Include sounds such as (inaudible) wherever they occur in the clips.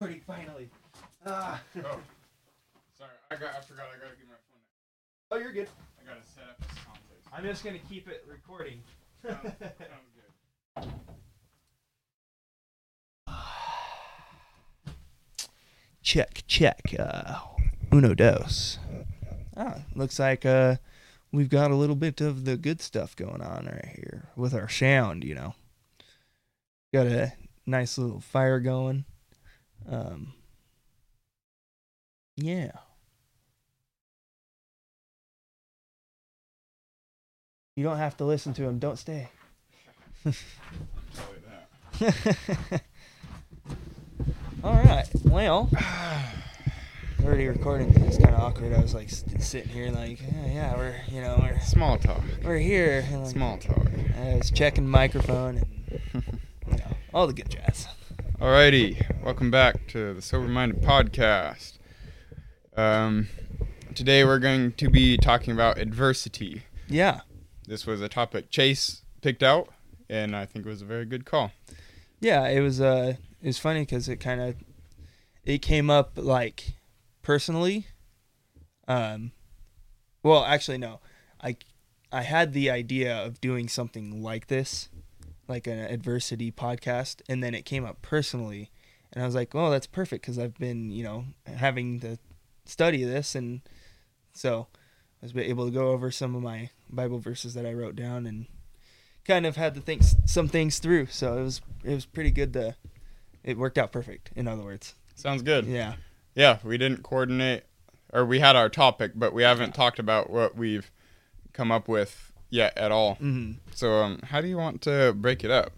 recording finally. Ah. (laughs) Oh, sorry. I got. I forgot. I gotta get my phone. Oh, you're good. I gotta set up this context. I'm just gonna keep it recording. Sounds, sounds good. (laughs) (sighs) check, check. Uh, uno dos. Ah, looks like uh, we've got a little bit of the good stuff going on right here with our sound. You know, got a nice little fire going. Um, yeah. You don't have to listen to him. Don't stay. (laughs) All right. Well, already recording. It's kind of awkward. I was like sitting here, like, yeah, yeah, we're, you know, we're Small talk. we're here. like, Small talk. I was checking microphone and (laughs) you know all the good jazz. Alrighty, welcome back to the Sober Minded Podcast. Um, today we're going to be talking about adversity. Yeah, This was a topic Chase picked out, and I think it was a very good call. yeah. It was uh, it was funny because it kind of it came up like personally. Um, well, actually, no. I I had the idea of doing something like this, like an adversity podcast, and then it came up personally, and I was like, "Oh, that's perfect," because I've been, you know, having to study this, and so I was able to go over some of my Bible verses that I wrote down and kind of had to think some things through. So it was it was pretty good. To it worked out perfect. In other words, Sounds good. yeah, Yeah, we didn't coordinate, or we had our topic, but we haven't talked about what we've come up with yet at all. hmm So, um, how do you want to break it up?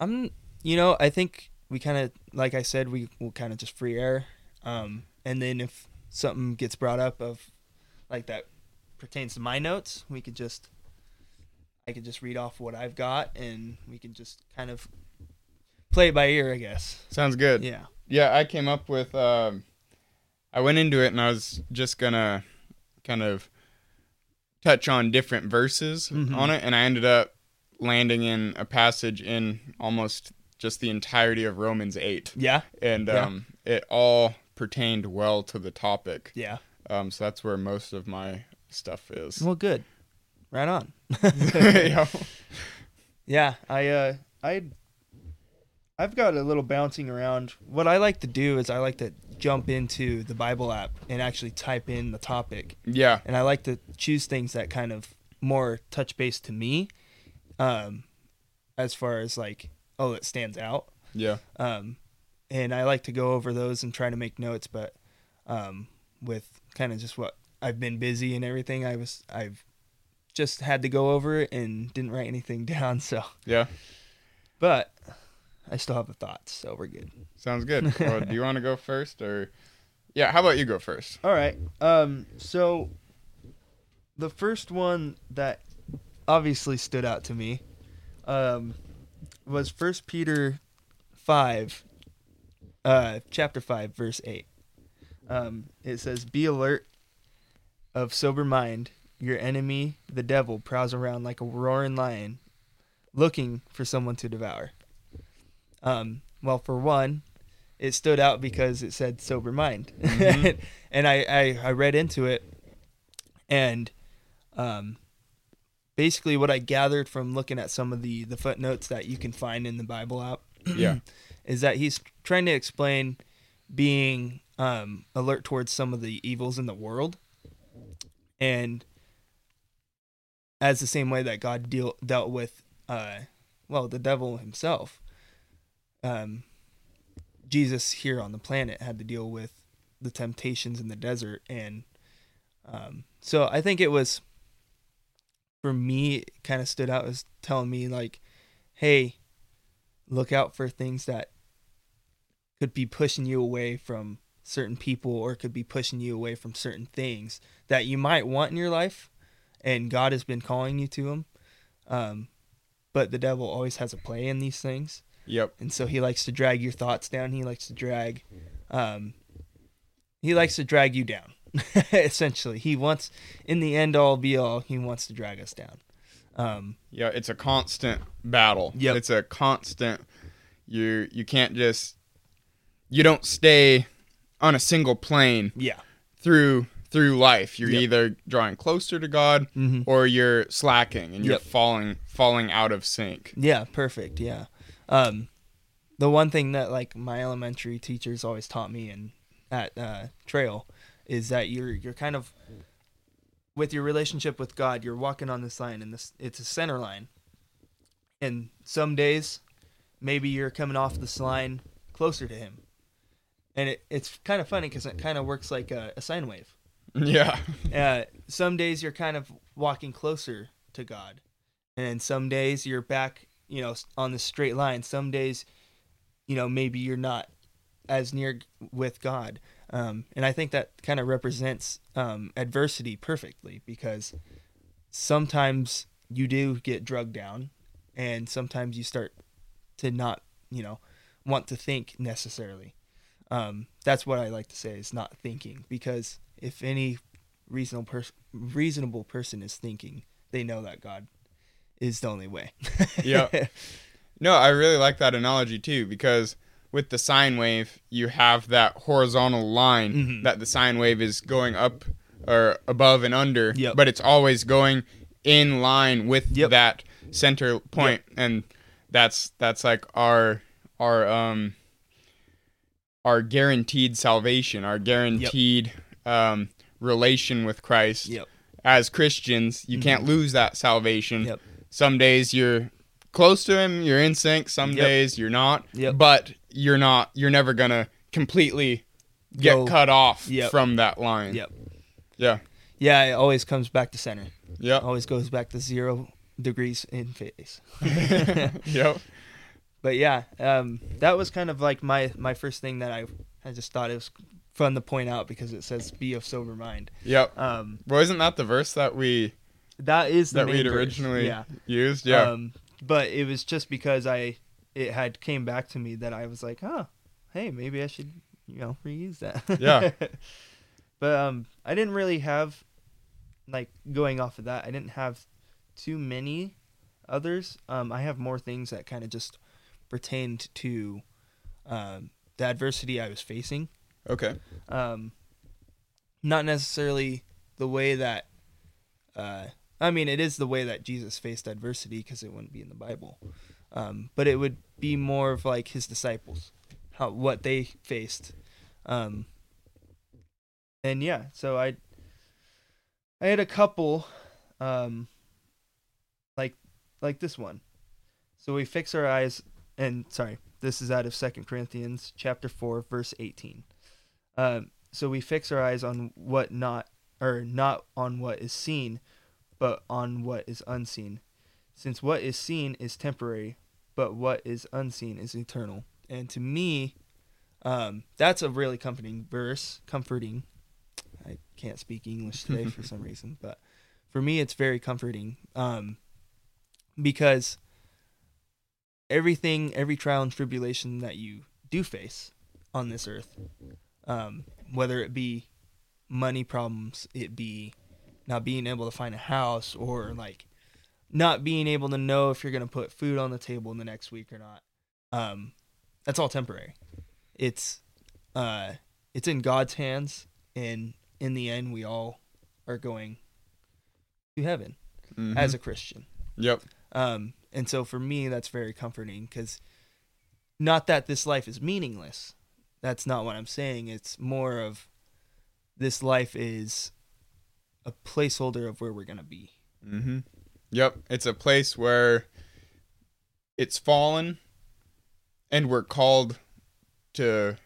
I'm. You know, I think we kind of, like I said, we will kind of just free air, um, and then if something gets brought up of like that pertains to my notes, we could just. I could just read off what I've got, and we can just kind of play it by ear, I guess. Sounds good. Yeah. Yeah, I came up with. Um, I went into it and I was just gonna kind of touch on different verses Mhm. on it, and I ended up landing in a passage in almost just the entirety of Romans eight, Yeah. and Yeah. um, it all pertained well to the topic. Yeah. Um, so that's where most of my stuff is. Well, good. Right on. (laughs) (laughs) Yeah. (laughs) Yeah, I uh I I've got a little bouncing around. What I like to do is I like to jump into the Bible app and actually type in the topic. Yeah. And I like to choose things that kind of more touch base to me um as far as like oh it stands out. Yeah. Um and I like to go over those and try to make notes but um with kind of just what I've been busy and everything I was I've just had to go over it and didn't write anything (laughs) down so Yeah. but I still have the thoughts, so we're good. Sounds good. (laughs) well, do you want to go first, or yeah? How about you go first? All right. Um. So the first one that obviously stood out to me, um, was First Peter five, uh, chapter five, verse eight. Um, it says, "Be alert, of sober mind. Your enemy, the devil, prowls around like a roaring lion, looking for someone to devour." Um. Well, for one, it stood out because it said sober mind, Mhm. (laughs) and I, I I read into it, and um, basically what I gathered from looking at some of the the footnotes that you can find in the Bible app, (clears throat) Yeah. is that he's trying to explain being um, alert towards some of the evils in the world, and as the same way that God deal dealt with, uh, well, the devil himself. Um, Jesus here on the planet had to deal with the temptations in the desert, and um, so I think it was for me kind of stood out as telling me like, hey, look out for things that could be pushing you away from certain people or could be pushing you away from certain things that you might want in your life and God has been calling you to them. Um, but the devil always has a play in these things Yep. and so he likes to drag your thoughts down. He likes to drag, um, he likes to drag you down. (laughs) essentially, he wants, in the end all be all, he wants to drag us down. Um, Yeah. It's a constant battle. Yeah, It's a constant. You you can't just you don't stay on a single plane Yeah. through through life. You're Yep. either drawing closer to God Mm-hmm. or you're slacking and you're Yep. falling falling out of sync. Yeah, perfect. Yeah. Um, the one thing that like my elementary teachers always taught me and at uh, Trail is that you're you're kind of with your relationship with God, you're walking on this line and this it's a center line. And some days, maybe you're coming off this line closer to Him, and it, it's kind of funny because it kind of works like a, a sine wave. (laughs) Yeah. uh, some days you're kind of walking closer to God, and some days you're back, you know, on the straight line. Some days, you know, maybe you're not as near with God, um, and I think that kind of represents um, adversity perfectly because sometimes you do get drugged down, and sometimes you start to not, you know, want to think necessarily. Um, that's what I like to say is not thinking because if any reasonable person reasonable person is thinking, they know that God is the only way. Yeah. (laughs) No, I really like that analogy too because with the sine wave, you have that horizontal line Mhm. that the sine wave is going up or above and under, Yep. but it's always going in line with Yep. that center point and that's that's like our our um our guaranteed salvation, our guaranteed um relation with Christ. Yep. As Christians, you can't lose that salvation. Some days you're close to him, you're in sync, some Yep. days you're not. Yep. But you're not you're never to completely get Go- cut off Yep. from that line. Yep. Yeah. Yeah, it always comes back to center. Yeah. Always goes back to zero degrees in phase. (laughs) (laughs) yep. but yeah, um, that was kind of like my my first thing that I I just thought it was fun to point out because it says be of sober mind. Yep. Um, Well, isn't that the verse that we that is the that we'd verse. originally yeah. used? Yeah. Um, but it was just because I it had came back to me that I was like, huh, hey, maybe I should you know reuse that. Yeah. (laughs) but um, I didn't really have like going off of that. I didn't have too many others. Um, I have more things that kind of just pertained to um, the adversity I was facing. okay. Um, not necessarily the way that. Uh, I mean, it is the way that Jesus faced adversity because it wouldn't be in the Bible. Um, but it would be more of like his disciples, how what they faced. Um, and yeah, so I I had a couple um like like this one. So we fix our eyes and sorry, this is out of Second Corinthians chapter 4 verse 18. Um so we fix our eyes on what not or not on what is seen, but on what is unseen. Since what is seen is temporary, but what is unseen is eternal. And to me, um, that's a really comforting verse. Comforting. I can't speak English today for some (laughs) reason, but for me, it's very comforting um, because everything, every trial and tribulation that you do face on this earth, um, whether it be money problems, it be not being able to find a house, or like not being able to know if you're going to put food on the table in the next week or not. Um, that's all temporary. It's uh, it's in God's hands, and in the end, we all are going to heaven Mhm. as a Christian. Yep. Um, and so for me, that's very comforting because not that this life is meaningless. That's not what I'm saying. It's more of this life is a placeholder of where we're going to be. Mm-hmm. Yep. It's a place where it's fallen, and we're called to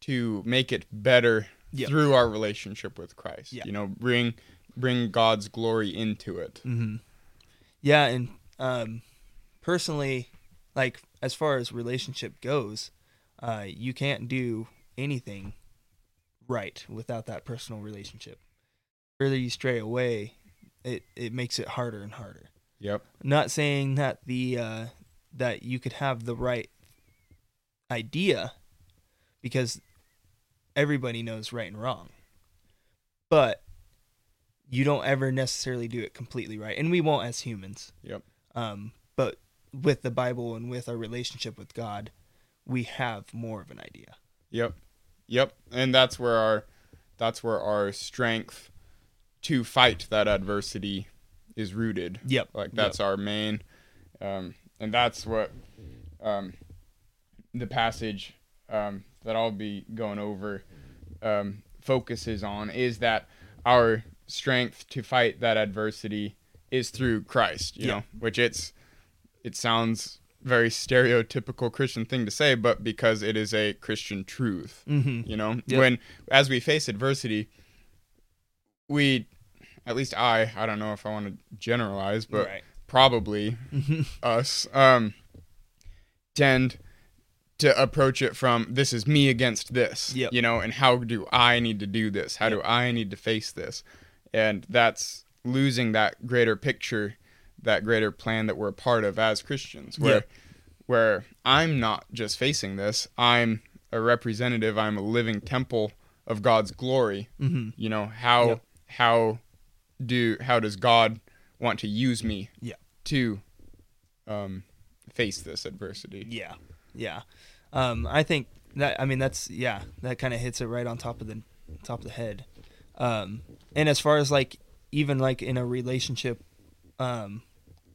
to make it better Yep. through our relationship with Christ. Yeah. You know, bring bring God's glory into it. Mm-hmm. Yeah, and um, personally, like as far as relationship goes, uh, you can't do anything right without that personal relationship. Further you stray away, it it makes it harder and harder. Yep. not saying that the uh, that you could have the right idea because everybody knows right and wrong but you don't ever necessarily do it completely right and we won't as humans Yep. um, but with the bible and with our relationship with god we have more of an idea Yep. Yep. And that's where our that's where our strength to fight that adversity is rooted. Yep. Like that's yep. our main um, and that's what um, the passage um, that I'll be going over um, focuses on is that our strength to fight that adversity is through Christ, you know, which it's it sounds very stereotypical Christian thing to say, but because it is a Christian truth, mm-hmm. you know, yep. when as we face adversity, we, at least I, I don't know if I want to generalize, but right. probably (laughs) us, um, tend to approach it from this is me against this, yep. you know, and how do I need to do this? How yep. do I need to face this? And that's losing that greater picture that greater plan that we're a part of as Christians where where I'm not just facing this I'm a representative I'm a living temple of God's glory mm-hmm. you know how yep. How do how does God want to use me yeah to um face this adversity yeah yeah um I think that I mean that's yeah that kind of hits it right on top of the top of the head um and as far as like even like in a relationship um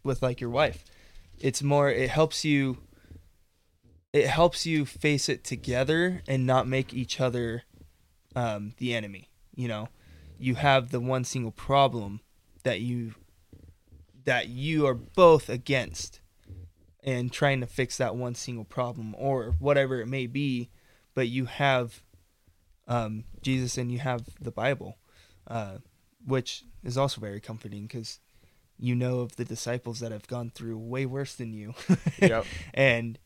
with like your wife. It's more it helps you it helps you face it together and not make each other um, the enemy. You know, you have the one single problem that you that you are both against and trying to fix that one single problem or whatever it may be, but you have um, Jesus and you have the Bible, uh, which is also very comforting because you know of the disciples that have gone through way worse than you. (laughs) yep. And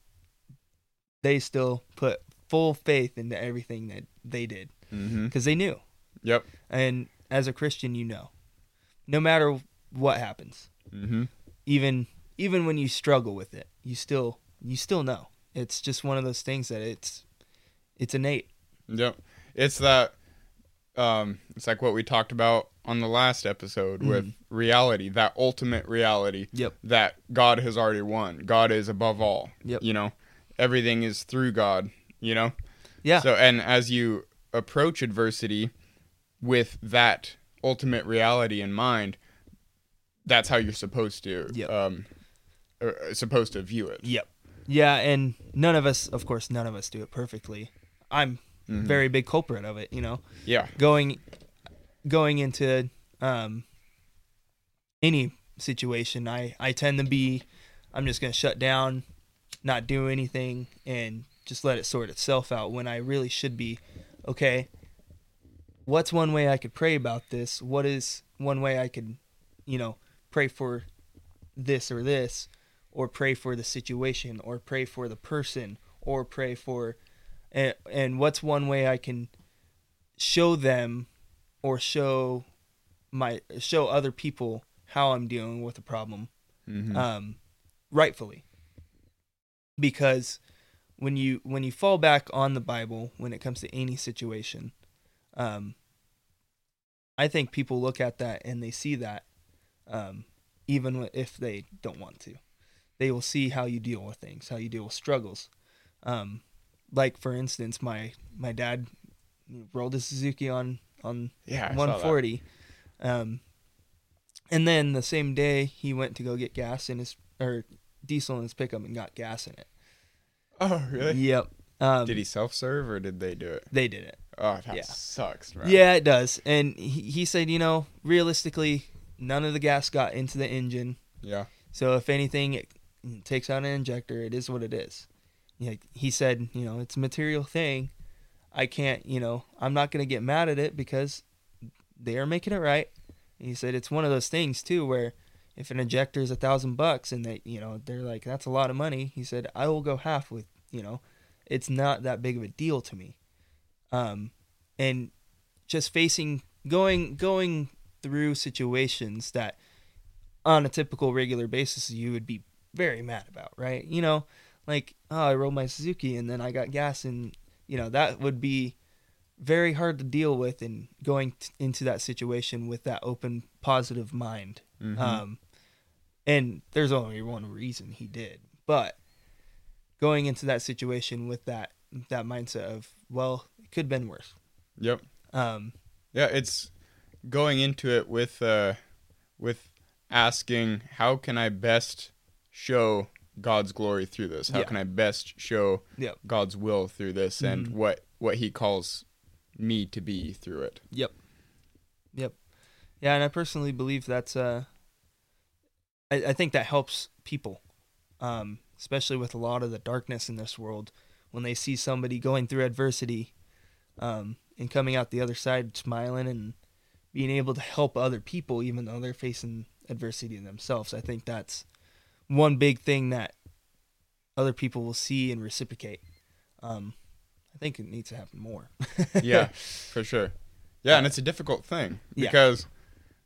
they still put full faith into everything that they did because mm-hmm. they knew. Yep. And as a Christian, you know, no matter what happens, mm-hmm. even even when you struggle with it, you still you still know. It's just one of those things that it's it's innate. Yep. It's that um it's like what we talked about on the last episode mm. with reality, that ultimate reality. Yep. That God has already won. God is above all. Yep. You know, everything is through God, you know? Yeah. So, and as you approach adversity with that ultimate reality in mind, that's how you're supposed to, yep. um, uh, supposed to view it. Yep. Yeah. And none of us, of course, none of us do it perfectly. I'm mm-hmm. very big culprit of it, you know? Yeah. Going going into um, any situation, I, I tend to be, I'm just going to shut down, not do anything, and just let it sort itself out when I really should be, okay, what's one way I could pray about this? What is one way I could, you know, pray for this or this, or pray for the situation, or pray for the person, or pray for, and, and what's one way I can show them or show my show other people how I'm dealing with a problem, mm-hmm. um, rightfully. Because when you when you fall back on the Bible when it comes to any situation, um, I think people look at that and they see that, um, even if they don't want to, they will see how you deal with things, how you deal with struggles. Um, like for instance, my my dad rolled a Suzuki on on yeah, 140. Um, and then the same day he went to go get gas in his or diesel in his pickup and got gas in it. Oh, really? Yep. Um, did he self serve or did they do it? They did it. Oh, that yeah. sucks, man. Yeah, it does. And he, he said, you know, realistically, none of the gas got into the engine. Yeah. So if anything, it takes out an injector. It is what it is. Yeah, he said, you know, it's a material thing. I can't, you know, I'm not going to get mad at it because they are making it right. And he said it's one of those things too where if an injector is a thousand bucks and they, you know, they're like that's a lot of money. He said I will go half with, you know, it's not that big of a deal to me. Um, and just facing going going through situations that on a typical regular basis you would be very mad about, right? You know, like oh I rode my Suzuki and then I got gas and you know that would be very hard to deal with in going t- into that situation with that open positive mind mm-hmm. um, and there's only one reason he did but going into that situation with that that mindset of well, it could have been worse. Yep. Um, Yeah, it's going into it with uh with asking how can I best show God's glory through this? How Yeah. can I best show Yep. God's will through this and Mhm. what what he calls me to be through it. Yep. Yep. Yeah, and I personally believe that's uh I, I think that helps people. Um, especially with a lot of the darkness in this world. When they see somebody going through adversity, um, and coming out the other side smiling and being able to help other people even though they're facing adversity themselves. I think that's one big thing that other people will see and reciprocate. Um, I think it needs to happen more. (laughs) yeah, for sure. Yeah, and it's a difficult thing Yeah. because,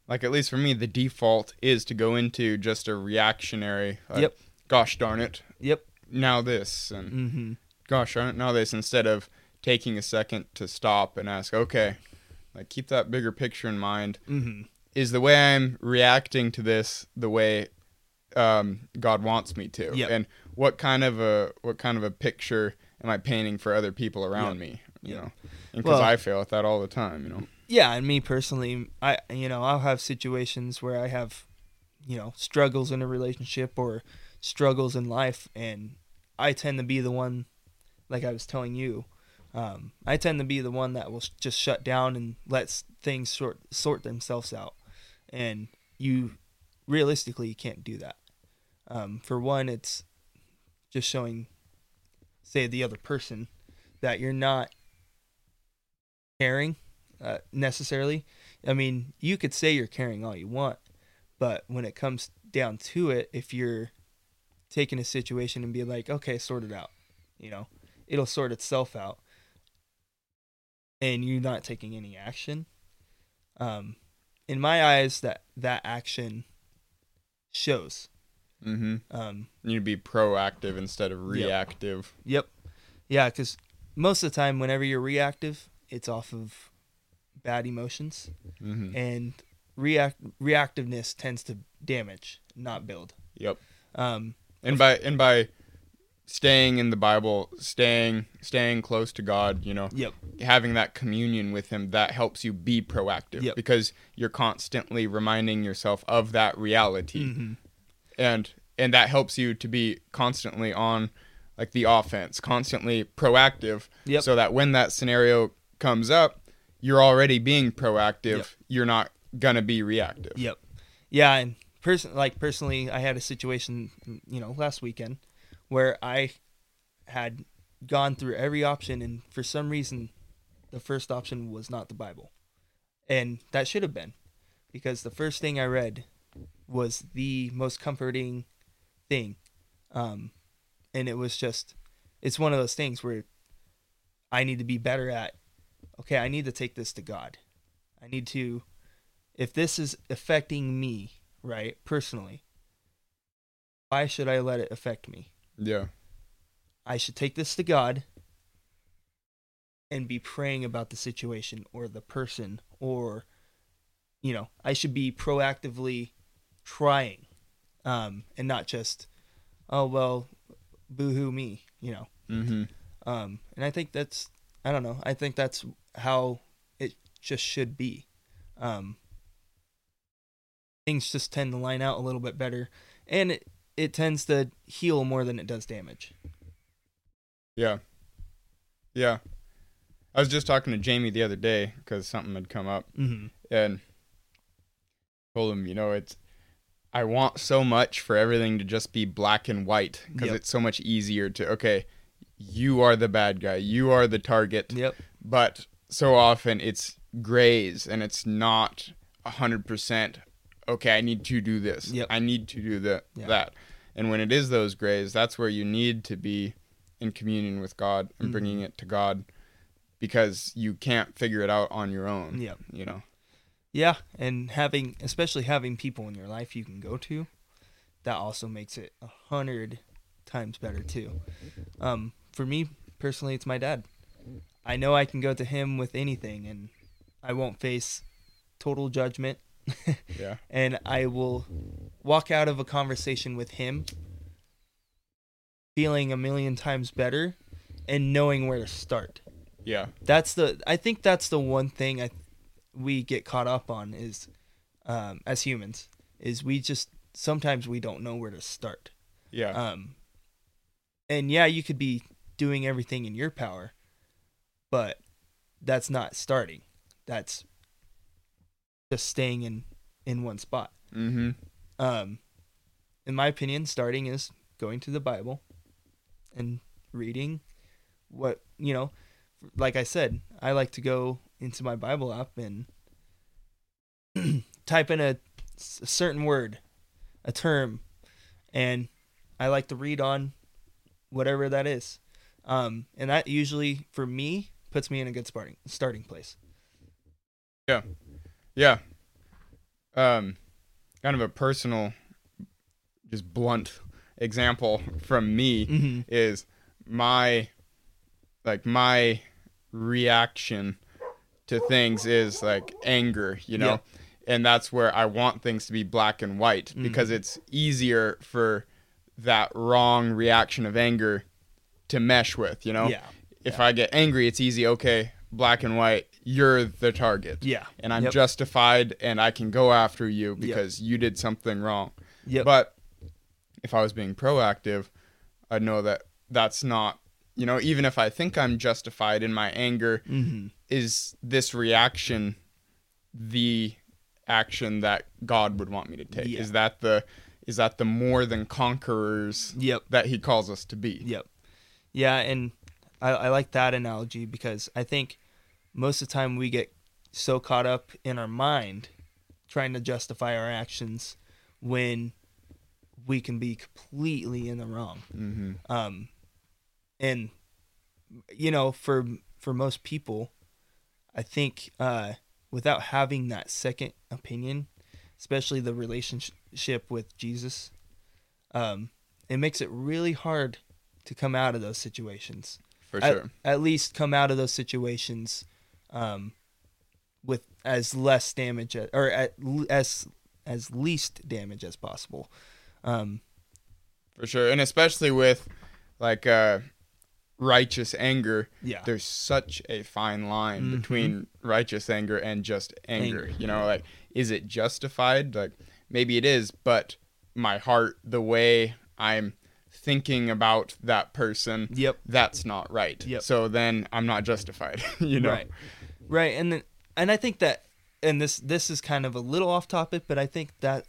like, at least for me, the default is to go into just a reactionary. Like, Yep. Gosh darn it! Yep. Now this and Mm-hmm. gosh darn it! Now this instead of taking a second to stop and ask, okay, like keep that bigger picture in mind. Mm-hmm. Is the way I'm reacting to this the way um, God wants me to? Yep. And what kind of a what kind of a picture am I painting for other people around Yep. me? You Yep. know, because Well- I fail at that all the time. You know. yeah and me personally i you know i'll have situations where i have you know struggles in a relationship or struggles in life and i tend to be the one like i was telling you um, i tend to be the one that will just shut down and let things sort sort themselves out and you realistically you can't do that um, for one it's just showing say the other person that you're not caring uh, necessarily. I mean, you could say you're caring all you want, but when it comes down to it, if you're taking a situation and be like, okay, sort it out, you know, it'll sort itself out, and you're not taking any action. Um, in my eyes, that that action shows. Mm-hmm. Um, You need to be proactive instead of reactive. Yep. Yeah, because most of the time, whenever you're reactive, it's off of bad emotions, Mm-hmm. and react reactiveness tends to damage, not build. Yep. Um, And by and by staying in the Bible, staying staying close to God, you know, yep. having that communion with him that helps you be proactive Yep. because you're constantly reminding yourself of that reality. hmm and and that helps you to be constantly on like the offense constantly proactive Yep. so that when that scenario comes up you're already being proactive you're not gonna be reactive Yep. Yeah, and person like personally, I had a situation, you know, last weekend where I had gone through every option, and for some reason, the first option was not the Bible, and that should have been, because the first thing I read was the most comforting thing, um, and it was just, it's one of those things where I need to be better at. Okay, I need to take this to God. I need to if this is affecting me, right, personally, why should I let it affect me? yeah I should take this to God and be praying about the situation or the person or you know, I should be proactively trying um and not just oh well boohoo me, you know. mm-hmm Um and I think that's I don't know, I think that's how it just should be. Um things just tend to line out a little bit better and it, it tends to heal more than it does damage. yeah yeah i was just talking to jamie the other day because something had come up Mm-hmm. and told him, you know, it's I want so much for everything to just be black and white because Yep. it's so much easier to okay, you are the bad guy, you are the target, Yep. but so often it's grays and it's not a hundred percent. Okay, I need to do this. Yep. I need to do the, Yeah. that. And when it is those grays, that's where you need to be in communion with God and bringing Mhm. it to God because you can't figure it out on your own. Yep. You know. Yeah, and having especially having people in your life you can go to, that also makes it a hundred times better too. Um, for me personally, it's my dad. I know I can go to him with anything, and I won't face total judgment, (laughs) Yeah. and I will walk out of a conversation with him feeling a million times better and knowing where to start. Yeah. That's the I think that's the one thing I we get caught up on is um, as humans is we just sometimes we don't know where to start. Yeah. Um, and yeah, you could be doing everything in your power, but that's not starting. That's just staying in in one spot. mm-hmm. Um, in my opinion, starting is going to the Bible and reading what you know. Like I said, I like to go into my Bible app and (clears throat) type in a certain word, a term, and I like to read on whatever that is. Um, and that usually, for me, puts me in a good starting starting place. Yeah. Um, kind of a personal, just blunt example from me Mm-hmm. is my, like my reaction to things is like anger, you know, and that's where I want things to be black and white Mhm. because it's easier for that wrong reaction of anger to mesh with, you know. Yeah. If I get angry, it's easy. Okay, black and white. You're the target Yeah. and I'm Yep. justified and I can go after you Yep. because you did something wrong. Yep. But if I was being proactive, I'd know that that's not, you know, even if I think I'm justified in my anger, mm-hmm. is this reaction the action that God would want me to take? Yeah. Is that the is that the more than conquerors Yep. that he calls us to be? Yep. Yeah, and I, I like that analogy because I think most of the time we get so caught up in our mind trying to justify our actions when we can be completely in the wrong. Mm-hmm. Um, and you know, for for most people, I think uh, without having that second opinion, especially the relationship with Jesus, um, it makes it really hard to come out of those situations. For At- sure. At, least come out of those situations um, with as less damage or at as as least damage as possible. Um, For sure. And especially with like uh righteous anger, yeah. there's such a fine line Mhm. between righteous anger and just anger. Anger, You know, like is it justified? Like maybe it is, but my heart, the way I'm thinking about that person, Yep. that's not right. Yep. So then I'm not justified. (laughs) you know. Right. Right. And then and I think that and this this is kind of a little off topic, but I think that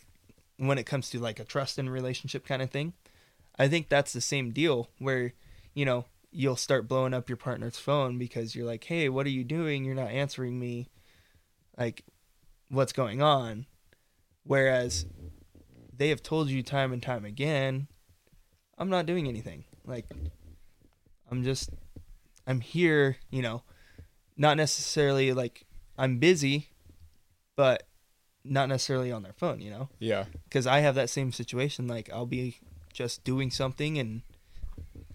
when it comes to like a trust and relationship kind of thing, I think that's the same deal where, you know, you'll start blowing up your partner's phone because you're like, "Hey, what are you doing? You're not answering me." Like what's going on? Whereas they have told you time and time again, I'm not doing anything. Like I'm just I'm here, you know, not necessarily like I'm busy, but not necessarily on their phone, you know? Yeah. Because I have that same situation. Like, I'll be just doing something and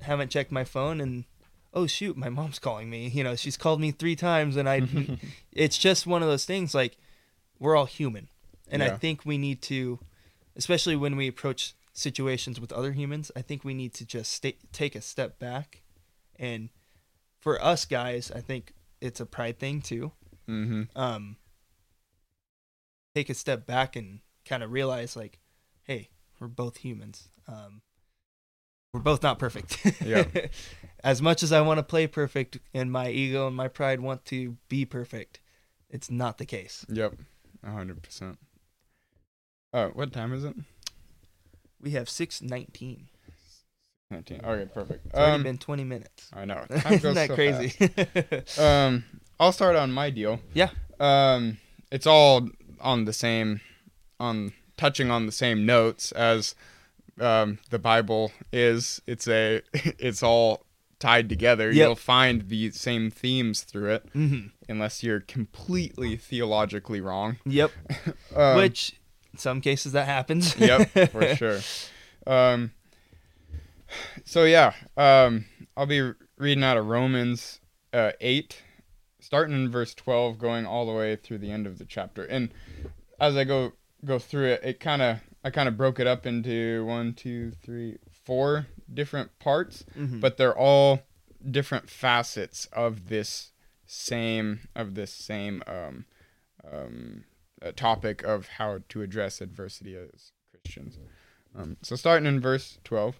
haven't checked my phone, and oh, shoot, my mom's calling me. You know, she's called me three times, and I, (laughs) it's just one of those things. Like, we're all human. And I think we need to, especially when we approach situations with other humans, I think we need to just stay, take a step back. And for us guys, I think it's a pride thing too mm-hmm. um take a step back and kind of realize like hey we're both humans um we're both not perfect Yeah. (laughs) as much as i want to play perfect and my ego and my pride want to be perfect it's not the case Yep. A hundred percent. Oh, what time is it? we have 619 Nineteen. Okay, perfect. it's already Um, been 20 minutes I know. (laughs) Time isn't that so crazy fast. Um, I'll start on my deal. Yeah. Um, it's all on the same, on touching on the same notes as, um, the Bible is. It's a, (laughs) it's all tied together. Yep. You'll find the same themes through it, hmm unless you're completely theologically wrong. yep (laughs) Um, which in some cases that happens yep, for sure. Um, so yeah, um, I'll be reading out of Romans uh, eight, starting in verse twelve, going all the way through the end of the chapter. And as I go go through it, it kind of I kind of broke it up into one, two, three, four different parts, Mhm. but they're all different facets of this same of this same um, um, uh, topic of how to address adversity as Christians. Um, so starting in verse twelve.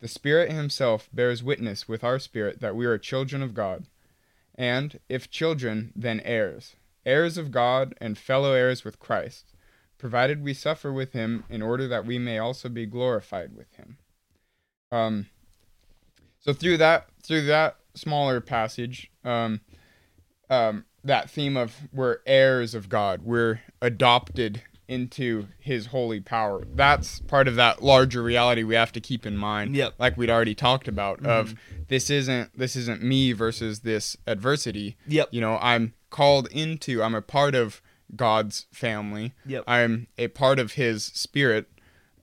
The Spirit Himself bears witness with our spirit that we are children of God. And, if children, then heirs, heirs of God and fellow heirs with Christ, provided we suffer with Him in order that we may also be glorified with Him. Um, so through that through that smaller passage, um, um, that theme of we're heirs of God, we're adopted into His holy power. That's part of that larger reality we have to keep in mind. Yep. Like we'd already talked about, mm-hmm. of this isn't this isn't me versus this adversity. Yep. You know, I'm called into. I'm a part of God's family. Yep. I'm a part of His Spirit,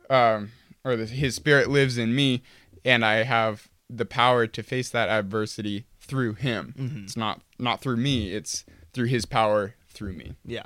um, or the, His Spirit lives in me, and I have the power to face that adversity through him. Mm-hmm. It's not not through me, it's through his power through me. Yeah.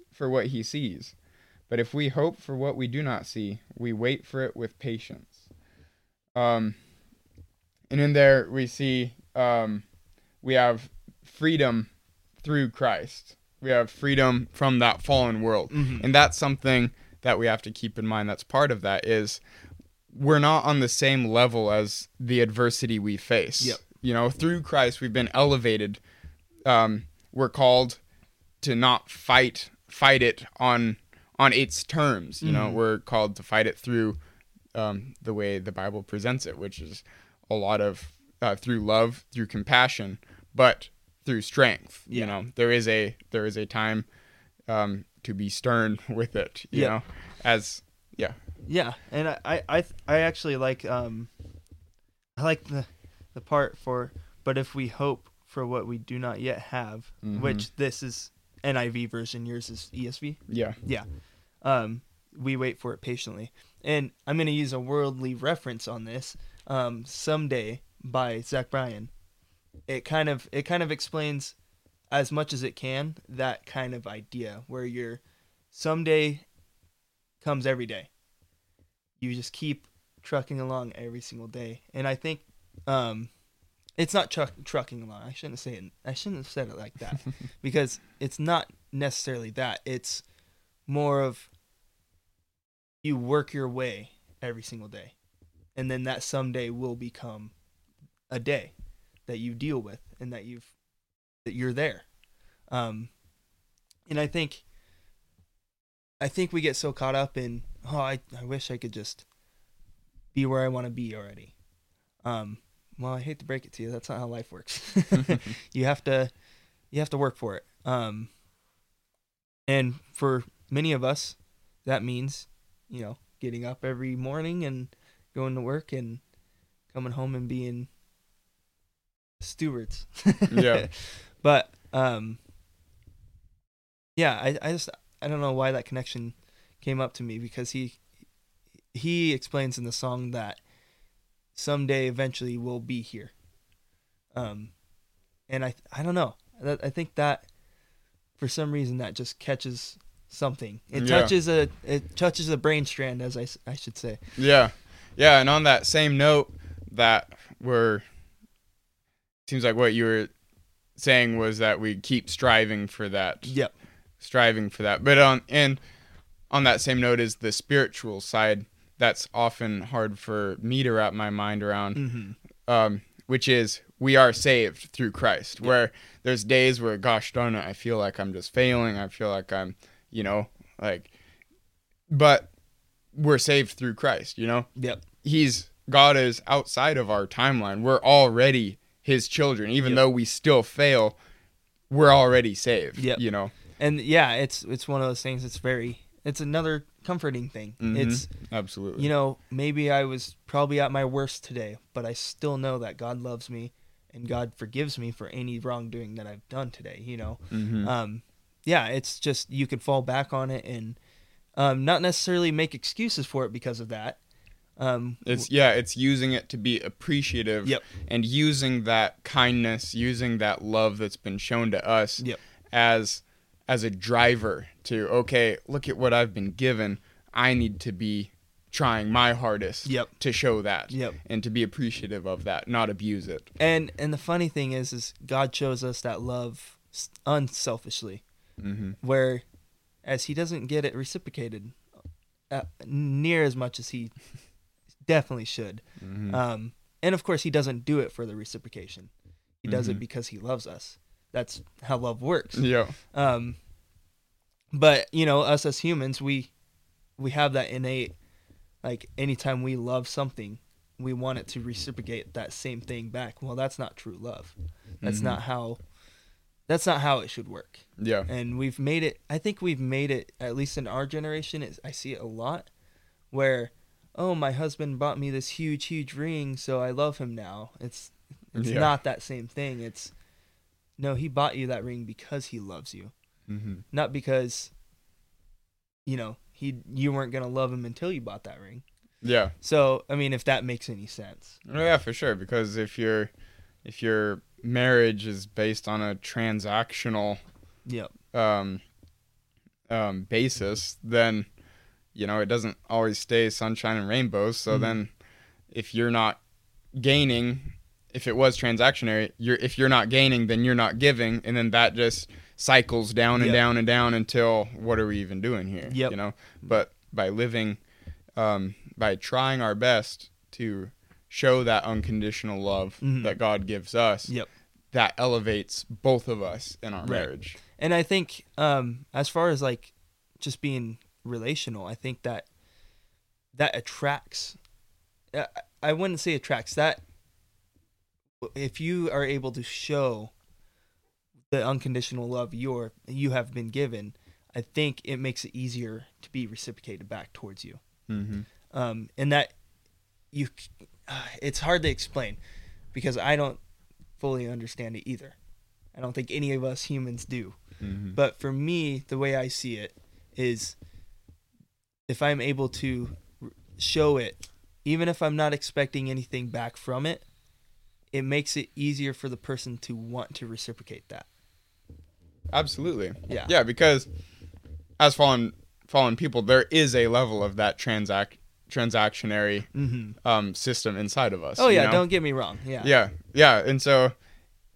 for what he sees? But if we hope for what we do not see, we wait for it with patience. Um, and in there we see um, we have freedom through Christ. We have freedom from that fallen world, mm-hmm. and that's something that we have to keep in mind. That's part of that is we're not on the same level as the adversity we face. Yep. You know, through Christ, we've been elevated. Um, we're called to not fight fight it on on its terms. You mm-hmm. know, we're called to fight it through um, the way the Bible presents it, which is a lot of uh, through love, through compassion, but through strength. Yeah. You know, there is a there is a time um, to be stern (laughs) with it. You know, as yeah. Yeah, and I I I actually like um I like the the part for but if we hope for what we do not yet have, mm-hmm. which this is NIV version, yours is ESV. Yeah. Yeah. Um we wait for it patiently. And I'm going to use a worldly reference on this. Um someday by Zach Bryan. It kind of it kind of explains as much as it can that kind of idea where you're someday comes every day you just keep trucking along every single day. And I think um, it's not truck, trucking along. I shouldn't say it. I shouldn't have said it like that (laughs) because it's not necessarily that. It's more of you work your way every single day, and then that someday will become a day that you deal with and that you've that you're there. Um, and I think I think we get so caught up in oh, I, I wish I could just be where I want to be already. Um, well, I hate to break it to you, that's not how life works. (laughs) (laughs) you have to, you have to work for it. Um, and for many of us, that means, you know, getting up every morning and going to work and coming home and being stewards. yeah. (laughs) But um, yeah, I, I just I don't know why that connection came up to me because he he explains in the song that someday eventually we'll be here. Um and I I don't know. I think that for some reason that just catches something. It Yeah. touches a it touches a brain strand, as I I should say. Yeah. Yeah, and on that same note that we're seems like what you were saying was that we keep striving for that. Yep. Striving for that. But on and on that same note is the spiritual side that's often hard for me to wrap my mind around. Mm-hmm. Um, which is we are saved through Christ. Where there's days where gosh darn it, I feel like I'm just failing. I feel like I'm, you know, like but we're saved through Christ, you know? Yep. he's God is outside of our timeline. We're already his children. Even Yep. though we still fail, we're already saved. Yep. You know? And yeah, it's it's one of those things. It's very it's another comforting thing. Mhm. It's Absolutely. you know maybe I was probably at my worst today, but I still know that God loves me and God forgives me for any wrongdoing that I've done today. You know. Mhm. um, yeah, it's just you could fall back on it and um, not necessarily make excuses for it because of that. Um, it's yeah, it's using it to be appreciative Yep. and using that kindness, using that love that's been shown to us Yep. as as a driver to okay, look at what I've been given. I need to be trying my hardest Yep. to show that Yep. and to be appreciative of that, not abuse it. and and the funny thing is, is God shows us that love unselfishly, hmm where as He doesn't get it reciprocated uh, near as much as He definitely should. hmm Um, and of course, He doesn't do it for the reciprocation. He does it Mhm. because He loves us. That's how love works. yeah. Um, but you know, us as humans, we we have that innate, like anytime we love something, we want it to reciprocate that same thing back. Well, that's not true love. That's Mhm. not how. That's not how it should work. Yeah. And we've made it. I think we've made it at least in our generation. It's, I see it a lot, where, oh, my husband bought me this huge, huge ring, so I love him now. It's it's Yeah. not that same thing. It's no, he bought you that ring because he loves you hmm not because you know he you weren't gonna love him until you bought that ring Yeah. so i mean if that makes any sense Oh, yeah, for sure. Because if your if your marriage is based on a transactional yep um, um, basis, then you know it doesn't always stay sunshine and rainbows. So Mhm. then, if you're not gaining, if it was transactionary, you're if you're not gaining, then you're not giving, and then that just cycles down and Yep. down and down until what are we even doing here? Yep. You know. But by living, um, by trying our best to show that unconditional love Mhm. that God gives us, Yep. that elevates both of us in our Right. marriage. and i think um as far as like just being relational i think that that attracts uh, i wouldn't say attracts that if you are able to show the unconditional love you're you have been given i think it makes it easier to be reciprocated back towards you Mm-hmm. um, and that you uh, it's hard to explain because I don't fully understand it either. I don't think any of us humans do. Mm-hmm. But for me, the way I see it is if I'm able to show it, even if I'm not expecting anything back from it, it makes it easier for the person to want to reciprocate that. Absolutely. Yeah. Yeah, because as fallen fallen people, there is a level of that transact transactionary Mm-hmm. um, system inside of us. Oh you yeah, know? don't get me wrong. Yeah. Yeah, yeah, and so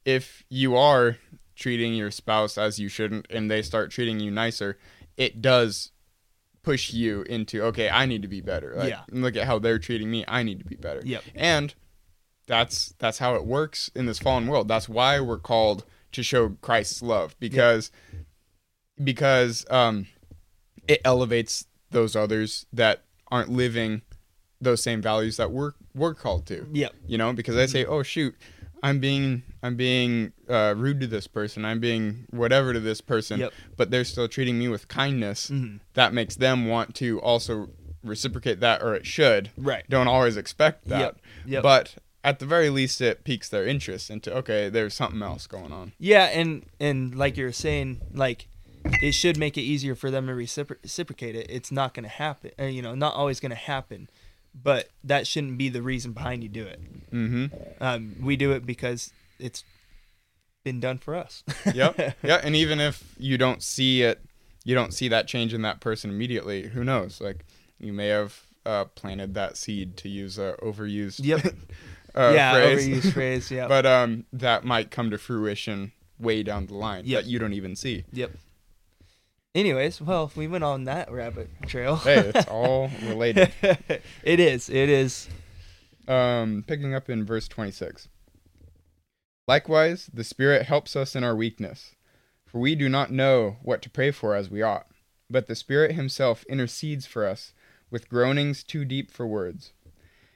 if you are treating your spouse as you shouldn't, and they start treating you nicer, it does push you into okay, I need to be better. Like, Yeah. Look at how they're treating me. I need to be better. Yep. And that's that's how it works in this fallen world. That's why we're called to show Christ's love because because um it elevates those others that aren't living those same values that we're we're called to. Yeah, You know, because I say, "Oh shoot, I'm being I'm being uh, rude to this person. I'm being whatever to this person, Yep. but they're still treating me with kindness." Mhm. That makes them want to also reciprocate that or it should. Right. Don't always expect that. Yep. Yep. But at the very least it piques their interest into okay, there's something else going on. Yeah, and and like you're saying, like it should make it easier for them to recipro- reciprocate it. It's not going to happen. Uh, you know, not always going to happen, but that shouldn't be the reason behind you do it. Mhm. Um, we do it because it's been done for us. yep. Yeah, (laughs) and even if you don't see it, you don't see that change in that person immediately. Who knows? Like you may have uh, planted that seed to use a overused. Yep. Uh, yeah, phrase. overused phrase. (laughs) Yeah. but um, that might come to fruition way down the line Yep. that you don't even see. Yep. Anyways, well, we went on that rabbit trail. Hey, it's (laughs) all related. (laughs) it is. It is. Um, picking up in verse 26. Likewise, the Spirit helps us in our weakness, for we do not know what to pray for as we ought, but the Spirit Himself intercedes for us with groanings too deep for words.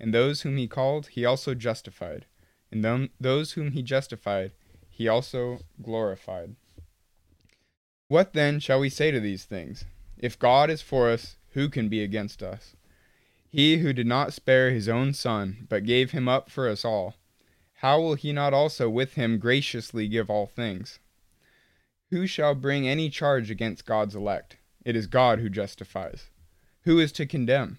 And those whom he called, he also justified. And them, those whom he justified, he also glorified. What then shall we say to these things? If God is for us, who can be against us? He who did not spare his own son, but gave him up for us all, how will he not also with him graciously give all things? Who shall bring any charge against God's elect? It is God who justifies. Who is to condemn?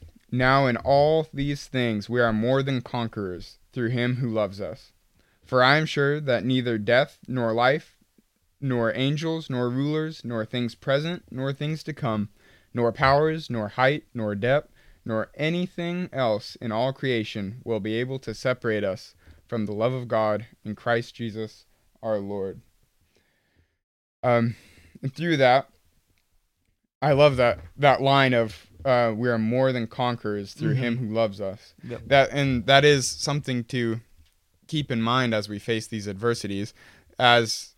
now in all these things we are more than conquerors through him who loves us. For I am sure that neither death nor life, nor angels, nor rulers, nor things present, nor things to come, nor powers, nor height, nor depth, nor anything else in all creation will be able to separate us from the love of God in Christ Jesus our Lord. Um, and through that, I love that that line of uh, "We are more than conquerors through Him who loves us." Yep. That and that is something to keep in mind as we face these adversities, as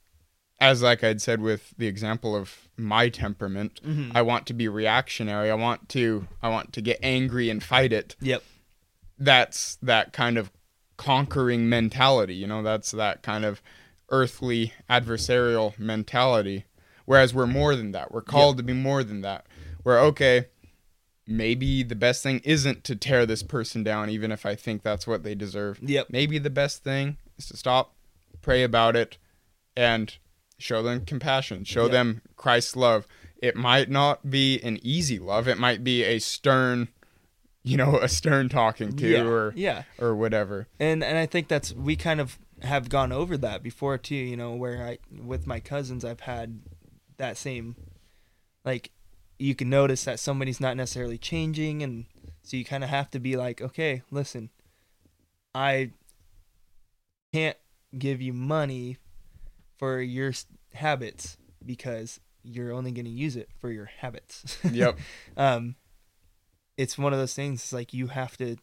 as like I'd said with the example of my temperament, Mhm. I want to be reactionary. I want to I want to get angry and fight it. Yep. That's that kind of conquering mentality, you know, that's that kind of earthly adversarial mentality. Whereas we're more than that. We're called to be more than that. We're okay, maybe the best thing isn't to tear this person down even if I think that's what they deserve. Yep. Maybe the best thing is to stop, pray about it, and show them compassion, show Yep. them Christ's love. It might not be an easy love. It might be a stern, you know, (laughs) a stern talking to yeah. or yeah. or whatever. and and I think that's we kind of have gone over that before too. You know, where I with my cousins, I've had that same, like, you can notice that somebody's not necessarily changing, and so you kind of have to be like, okay, listen, I can't give you money for your habits because you're only going to use it for your habits. Yep. (laughs) um, it's one of those things. It's like you have to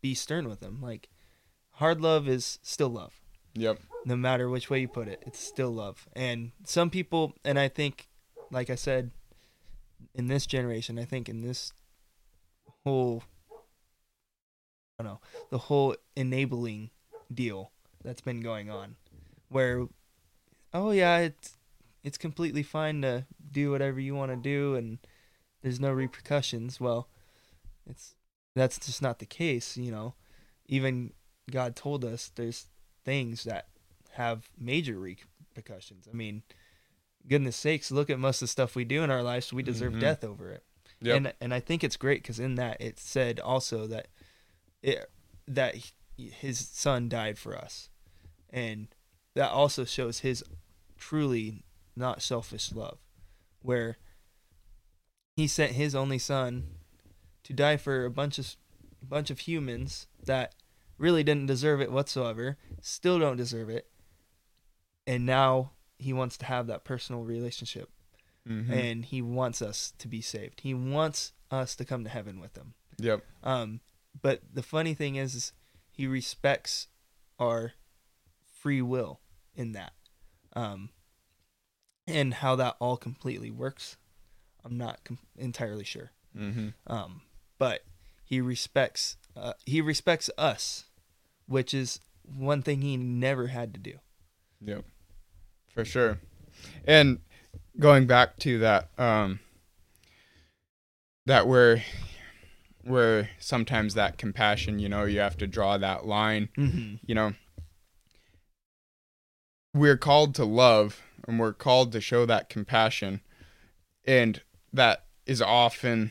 be stern with them. Like hard love is still love, Yep. no matter which way you put it. It's still love. And some people, and I think, like I said, in this generation, I think in this whole, I don't know, the whole enabling deal that's been going on, where, oh yeah, it's it's completely fine to do whatever you want to do, and there's no repercussions. Well, it's that's just not the case, you know. Even God told us there's things that have major repercussions. I mean, goodness sakes, look at most of the stuff we do in our lives. We deserve Mhm. death over it. Yep. And and I think it's great because in that it said also that it that he- his son died for us, and that also shows his truly not selfish love, where he sent his only son to die for a bunch of bunch of humans that really didn't deserve it whatsoever, still don't deserve it, and now he wants to have that personal relationship Mhm. and he wants us to be saved. He wants us to come to heaven with him. yep. Um, but the funny thing is, is he respects our free will in that. Um, and how that all completely works, I'm not com- entirely sure. Mm-hmm. Um, but he respects uh, he respects us, which is one thing he never had to do. Yep. For sure. And going back to that, um, that where, where sometimes that compassion, you know, you have to draw that line, Mm-hmm. you know, we're called to love and we're called to show that compassion. And that is often,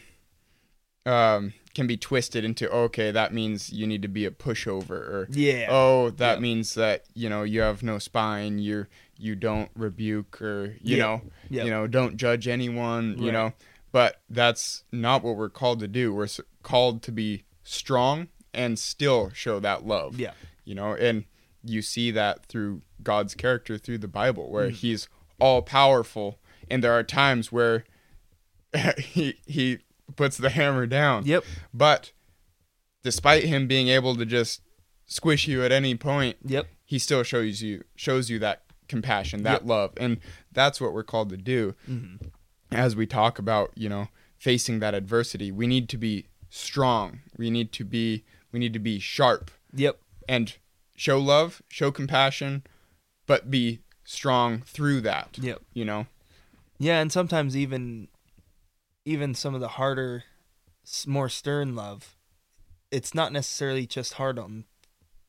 um, can be twisted into, okay, that means you need to be a pushover or, Yeah. oh that Yeah. means that you know you have no spine you're you don't rebuke or you Yeah. know you know don't judge anyone you know but that's not what we're called to do we're called to be strong and still show that love Yeah. you know and you see that through god's character through the bible where Mm. he's all powerful and there are times where (laughs) he he puts the hammer down Yep. but despite him being able to just squish you at any point, Yep. he still shows you shows you that compassion, that Yep. love. And that's what we're called to do. Mm-hmm. As we talk about, you know, facing that adversity, we need to be strong. We need to be we need to be sharp Yep. and show love, show compassion, but be strong through that. Yep. You know? Yeah, and sometimes even even some of the harder, more stern love, it's not necessarily just hard on,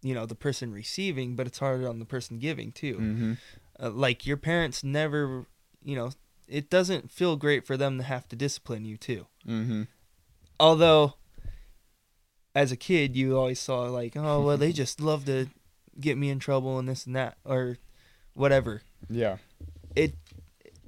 you know, the person receiving, but it's hard on the person giving too. Mm-hmm. Uh, like your parents never, you know, it doesn't feel great for them to have to discipline you too. Mm-hmm. Although, as a kid, you always saw like, oh well, they (laughs) just love to get me in trouble and this and that or whatever. Yeah. It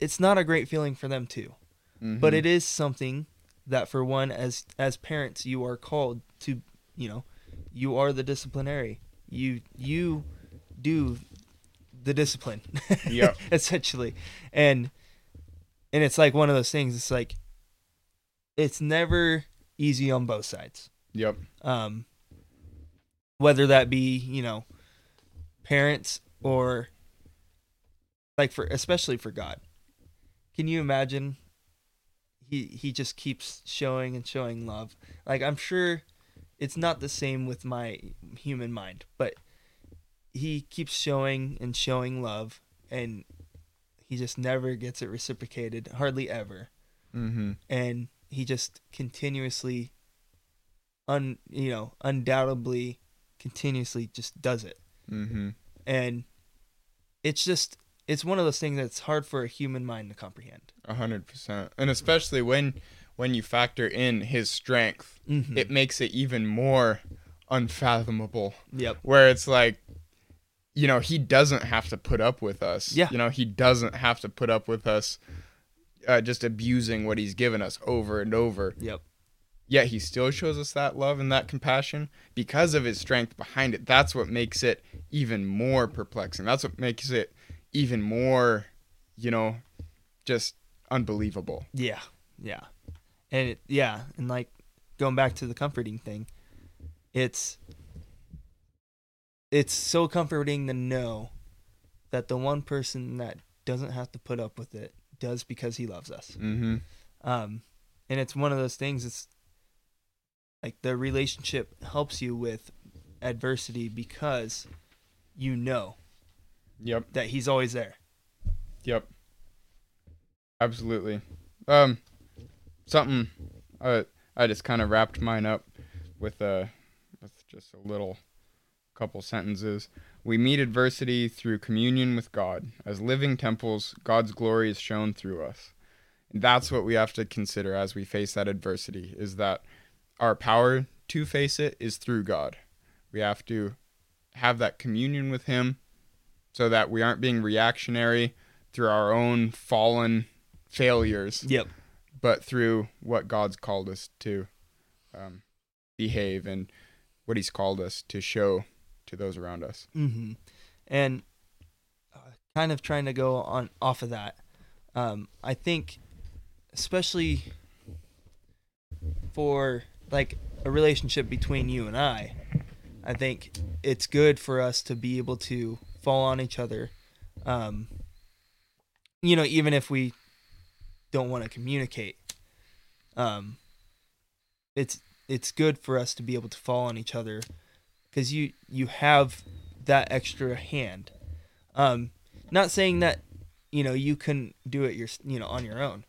it's not a great feeling for them too. Mm-hmm. but it is something that for one as as parents you are called to you know you are the disciplinary you you do the discipline Yeah. (laughs) essentially and and it's like one of those things it's like it's never easy on both sides Yep. um whether that be you know parents or like for especially for god can you imagine he he just keeps showing and showing love like i'm sure it's not the same with my human mind but he keeps showing and showing love and he just never gets it reciprocated hardly ever Mm-hmm. and he just continuously un you know undoubtedly continuously just does it Mm-hmm. and it's just it's one of those things that's hard for a human mind to comprehend A hundred percent, and especially when when you factor in his strength, mm-hmm. it makes it even more unfathomable. yep Where it's like, you know, he doesn't have to put up with us. Yeah. You know, he doesn't have to put up with us, uh, just abusing what he's given us over and over. yep Yet he still shows us that love and that compassion because of his strength behind it. That's what makes it even more perplexing. That's what makes it even more, you know, just unbelievable. yeah yeah and it, yeah and like going back to the comforting thing it's it's so comforting to know that the one person that doesn't have to put up with it does because he loves us Mm-hmm. um and it's one of those things it's like the relationship helps you with adversity because you know Yep. that he's always there Yep. Absolutely. Um, something. Uh, I just kind of wrapped mine up with uh, with just a little couple sentences. We meet adversity through communion with God. As living temples, God's glory is shown through us. And that's what we have to consider as we face that adversity is that our power to face it is through God. We have to have that communion with him so that we aren't being reactionary through our own fallen failures, yep but through what God's called us to um, behave and what He's called us to show to those around us. hmm and uh, kind of trying to go on off of that. Um, I think, especially for like a relationship between you and I, I think it's good for us to be able to fall on each other. Um, you know, even if we don't want to communicate, um, it's it's good for us to be able to fall on each other because you you have that extra hand. Um, not saying that you know you can do it your you know on your own,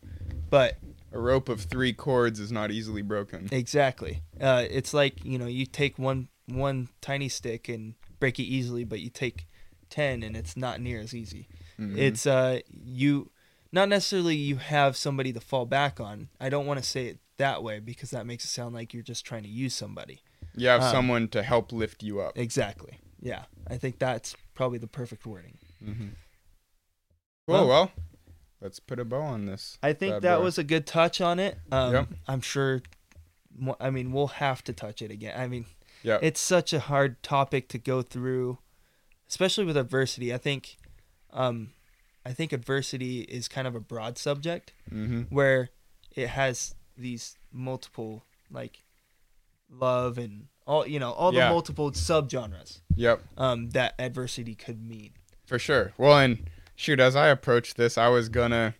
but a rope of three cords is not easily broken. Exactly. Uh, it's like you know you take one one tiny stick and break it easily, but you take ten and it's not near as easy. Mm-hmm. It's uh you not necessarily you have somebody to fall back on. I don't want to say it that way because that makes it sound like you're just trying to use somebody. You have um, someone to help lift you up. Exactly. Yeah, I think that's probably the perfect wording. Mm-hmm. Cool. Well, well, let's put a bow on this. I think that boy. was a good touch on it. Um, yep. I'm sure. I mean, we'll have to touch it again. I mean, yeah, it's such a hard topic to go through, especially with adversity. I think, um, I think adversity is kind of a broad subject mm-hmm. where it has these multiple like love and all you know all the yeah. multiple subgenres. Yep. Um, that adversity could mean. For sure. Well, and shoot, as I approached this, I was gonna,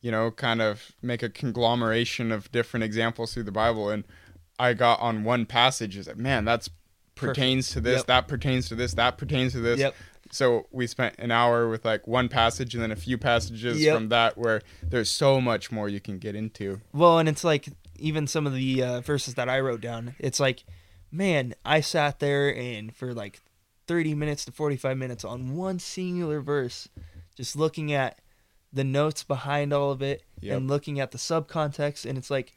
you know, kind of make a conglomeration of different examples through the Bible, and I got on one passage. Is like, man, that's pertains Perfect. to this, yep. that pertains to this, that pertains to this. Yep. So we spent an hour with like one passage and then a few passages yep. from that where there's so much more you can get into. Well, and it's like even some of the uh, verses that I wrote down, it's like, man, I sat there and for like 30 minutes to 45 minutes on one singular verse, just looking at the notes behind all of it yep. and looking at the subcontext. And it's like,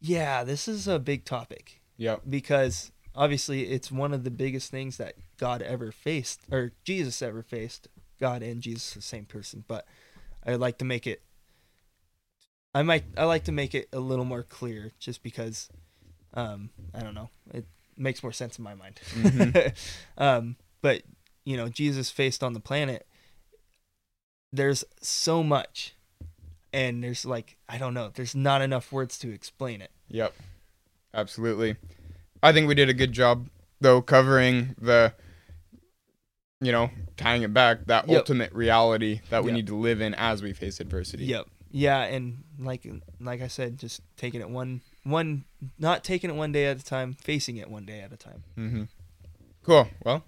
yeah, this is a big topic. Yep. Because obviously it's one of the biggest things that God ever faced or Jesus ever faced. God and Jesus the same person, but I like to make it I might I like to make it a little more clear just because um I don't know. It makes more sense in my mind. Mm-hmm. (laughs) um but you know, Jesus faced on the planet there's so much and there's like I don't know, there's not enough words to explain it. Yep. Absolutely. I think we did a good job though covering the you know, tying it back that yep. ultimate reality that we yep. need to live in as we face adversity. Yep. Yeah, and like like I said, just taking it one one not taking it one day at a time, facing it one day at a time. Mm-hmm. Cool. Well,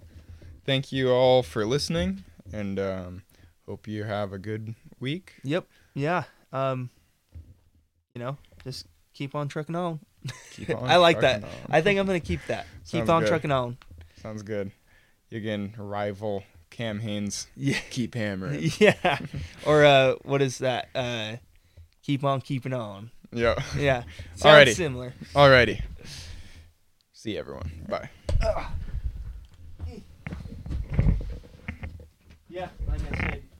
thank you all for listening, and um, hope you have a good week. Yep. Yeah. Um, you know, just keep on trucking on. Keep on (laughs) I like that. On. I think I'm gonna keep that. (laughs) keep on good. trucking on. Sounds good. You can rival Cam Hanes. Yeah. Keep hammering. (laughs) Yeah. or uh, what is that? Uh, keep on keeping on. Yeah. Yeah. Sounds Alrighty. similar. Alrighty. See everyone. Bye. Yeah. Like